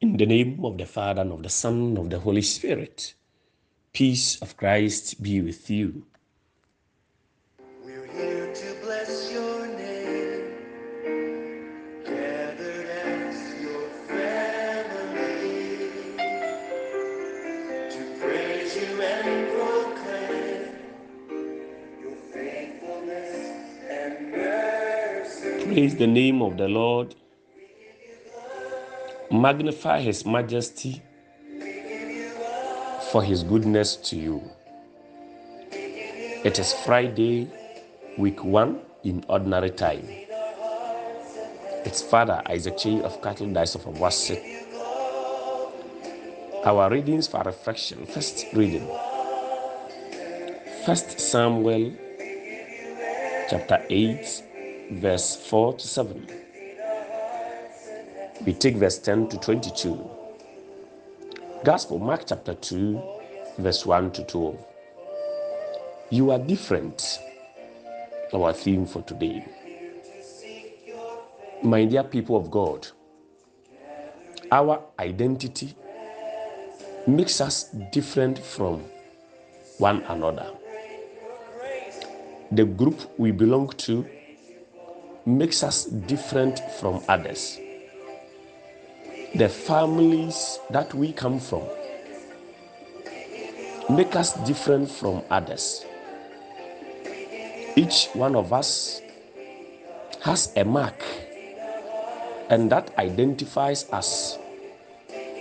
In the name of the Father, and of the Son, and of the Holy Spirit, peace of Christ be with you. We're here to bless your name, gathered as your family, to praise you and proclaim your faithfulness and mercy. Praise the name of the Lord. Magnify his majesty for his goodness to you. It is Friday, week one in ordinary time. It's Father Isaac Che of Catholic Diocese of Awasit. Our readings for reflection. First reading. First Samuel chapter 8, verse 4 to 7. We take verse 10 to 22. Gospel, Mark chapter 2, verse 1 to 12. You are different. Our theme for today. My dear people of God, our identity makes us different from one another. The group we belong to makes us different from others the families that we come from make us different from others. Each one of us has a mark, and that identifies us,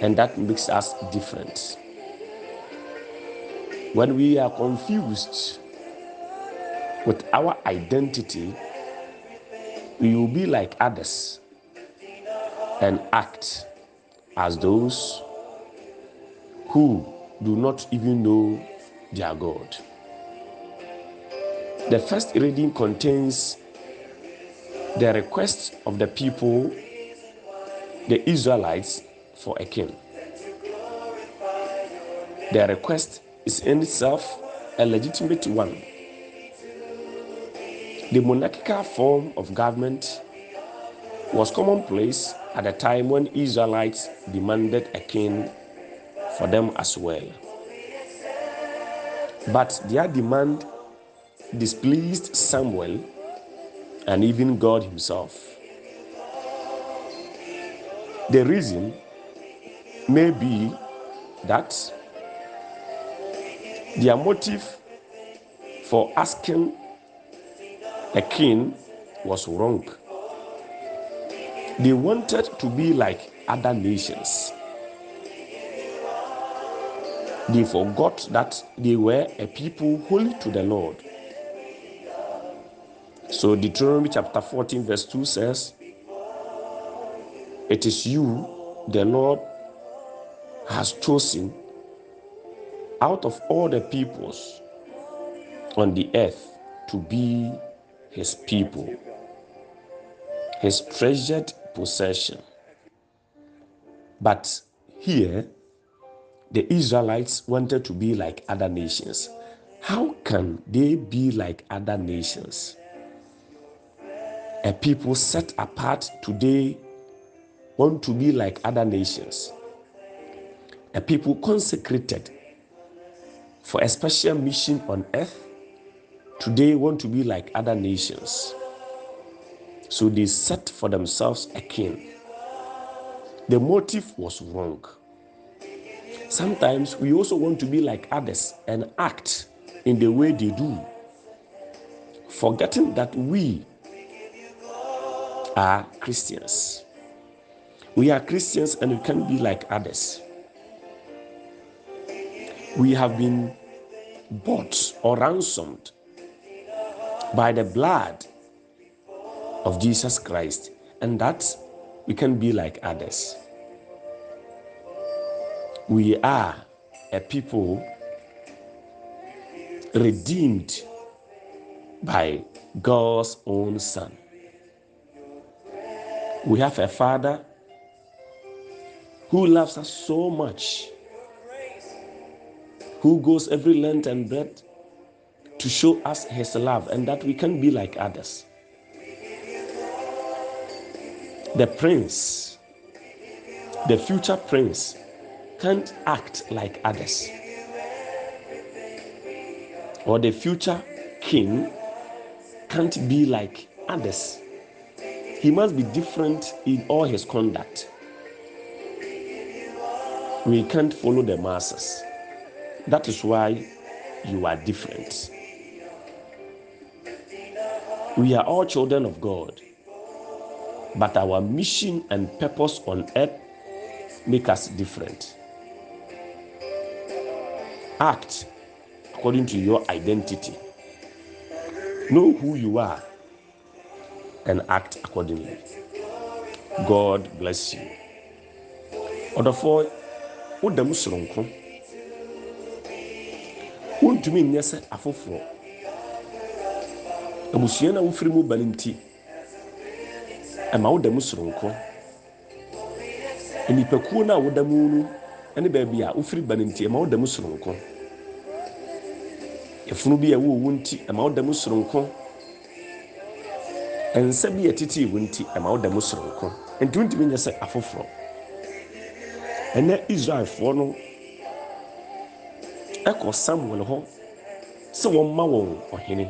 and that makes us different. When we are confused with our identity, we will be like others and act as those who do not even know their God. The first reading contains the request of the people, the Israelites, for a king. The request is in itself a legitimate one. The monarchical form of government was commonplace at a time when Israelites demanded a king for them as well. But their demand displeased Samuel and even God Himself. The reason may be that their motive for asking a king was wrong. They wanted to be like other nations. They forgot that they were a people holy to the Lord. So Deuteronomy chapter 14, verse 2 says, It is you, the Lord, has chosen out of all the peoples on the earth to be his people, his treasured possession. But here, the Israelites wanted to be like other nations. How can they be like other nations? A people set apart today want to be like other nations. A people consecrated for a special mission on earth today want to be like other nations. So they set for themselves a king. The motive was wrong. Sometimes we also want to be like others and act in the way they do, forgetting that we are Christians. We are Christians and we can't be like others. We have been bought or ransomed by the blood of Jesus Christ, and that we can be like others. We are a people redeemed by God's own Son. We have a Father who loves us so much, who goes every length and breadth to show us his love, and that we can be like others. The prince, The future prince can't act like others. Or the future king can't be like others. He must be different in all his conduct. We can't follow the masses. That is why you are different. We are all children of God, but our mission and purpose on earth make us different. Act according to your identity. Know who you are and act accordingly. God bless you. Ɔdɔfoɔ, woda mu soronko. Wontumi nyɛ sɛ afoforɔ. Abusua no a wofiri mu ba nti, ɛma woda mu soronko. Nipakuo no a woda mu no ne baabi a wofiri ba no nti, ɛma woda mu soronko. Efunu bi a ɛwɔ wo nti, ɛma woda mu soronko. nsa bi a ɛtete wo nti ɛma woda mu soronko nti wontumi nyɛ sɛ afoforɔ ɛnɛ israelfoɔ no ɛkɔ samuel hɔ sɛ wɔmma wɔn ɔhene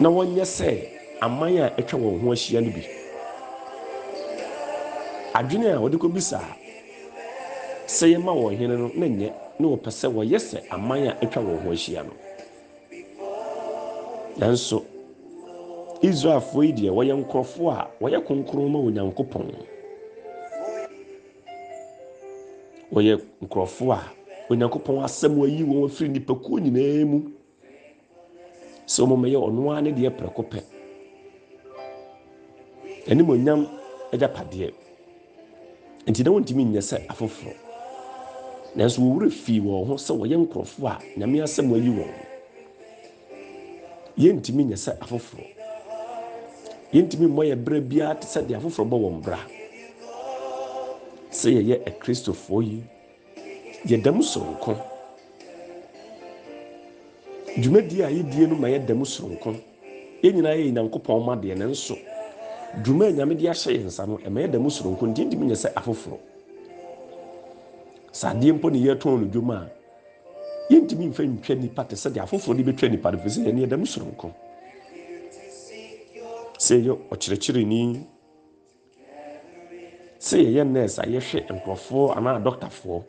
na wɔnyɛ sɛ aman a atwa wɔn ho ahyia no bi. Adwene a wɔde kɔbisa sɛ yɛma wɔn ɔhene no na nyɛ na wɔpɛ sɛ wɔyɛ sɛ aman a atwa wɔn ho ahyia no. Nanso israelfoɔ yi deɛ wɔyɛ nkurɔfoɔ a wɔyɛ kronkron ma onyankopɔn. Wɔyɛ nkurɔfoɔ a onyankopɔn asɛm ayi wɔn afiri nipakuo nyinaa mu. Sɛ wɔmɛyɛ ɔno ara ne deɛ prɛko pɛ. Animonyam agyapadeɛ nti na wɔntumi nyɛ sɛ afoforɔ. Nanso wɔwura fii wɔn ho sɛ wɔyɛ nkurɔfoɔ a nyame asɛm ayi wɔn. Yɛntumi nyɛ sɛ afoforɔ. Yɛntumi mmɔ yɛ berɛ biara te sɛ deɛ afoforɔ bɔ wɔn bra. Sɛ yɛyɛ akristofoɔ yi yɛda mu soronko dwumadie a yɛdie no ma yɛda mu soronko yɛn nyinaa yɛ nyankopɔn ma deɛ ne nso dwuma a nyame de ahyɛ yɛn nsa no ɛma yɛda mu soronko nti yɛntumi nyɛ sɛ afoforɔ. Sɛ adeɛ mpo ne yɛtɔn no dwom a yɛntumi mfa ntwa nipa te sɛ deɛ afoforɔ de bɛtwa nipa no firi sɛ yɛne yɛda mu soronko. Sɛ yɛyɛ ɔkyerɛkyerɛni sɛ yɛyɛ nurse a yɛhwɛ nkurɔfoɔ anaa dɔktafoɔ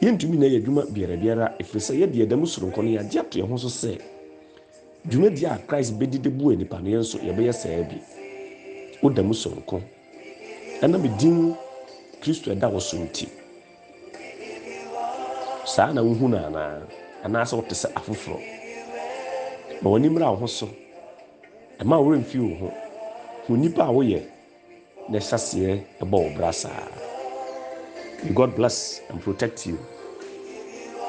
yɛntumi na yɛ adwuma biara biara ɛfiri sɛ yɛde yɛda mu soronko no yɛagye ato yɛn ho so sɛ dwumadi a christ bɛdi de bua nipa no yɛn nso yɛbɛyɛ saa bi woda mu soronko ɛnam din kristo ɛda wɔ so nti saa na wohu no anaa anaasɛ wote sɛ afoforɔ? Ma w'ani mmra wo ho so. Ɛma wo remfi wo ho. Hu nnipa a woyɛ na ɛhyɛ aseɛ ɛbɔ wo bra saa. May god bless and protect you.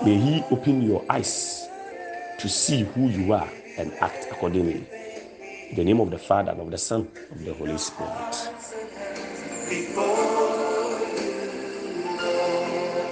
May he open your eyes to see who you are and act accordingly in the name of the father and of the son of the holy spirit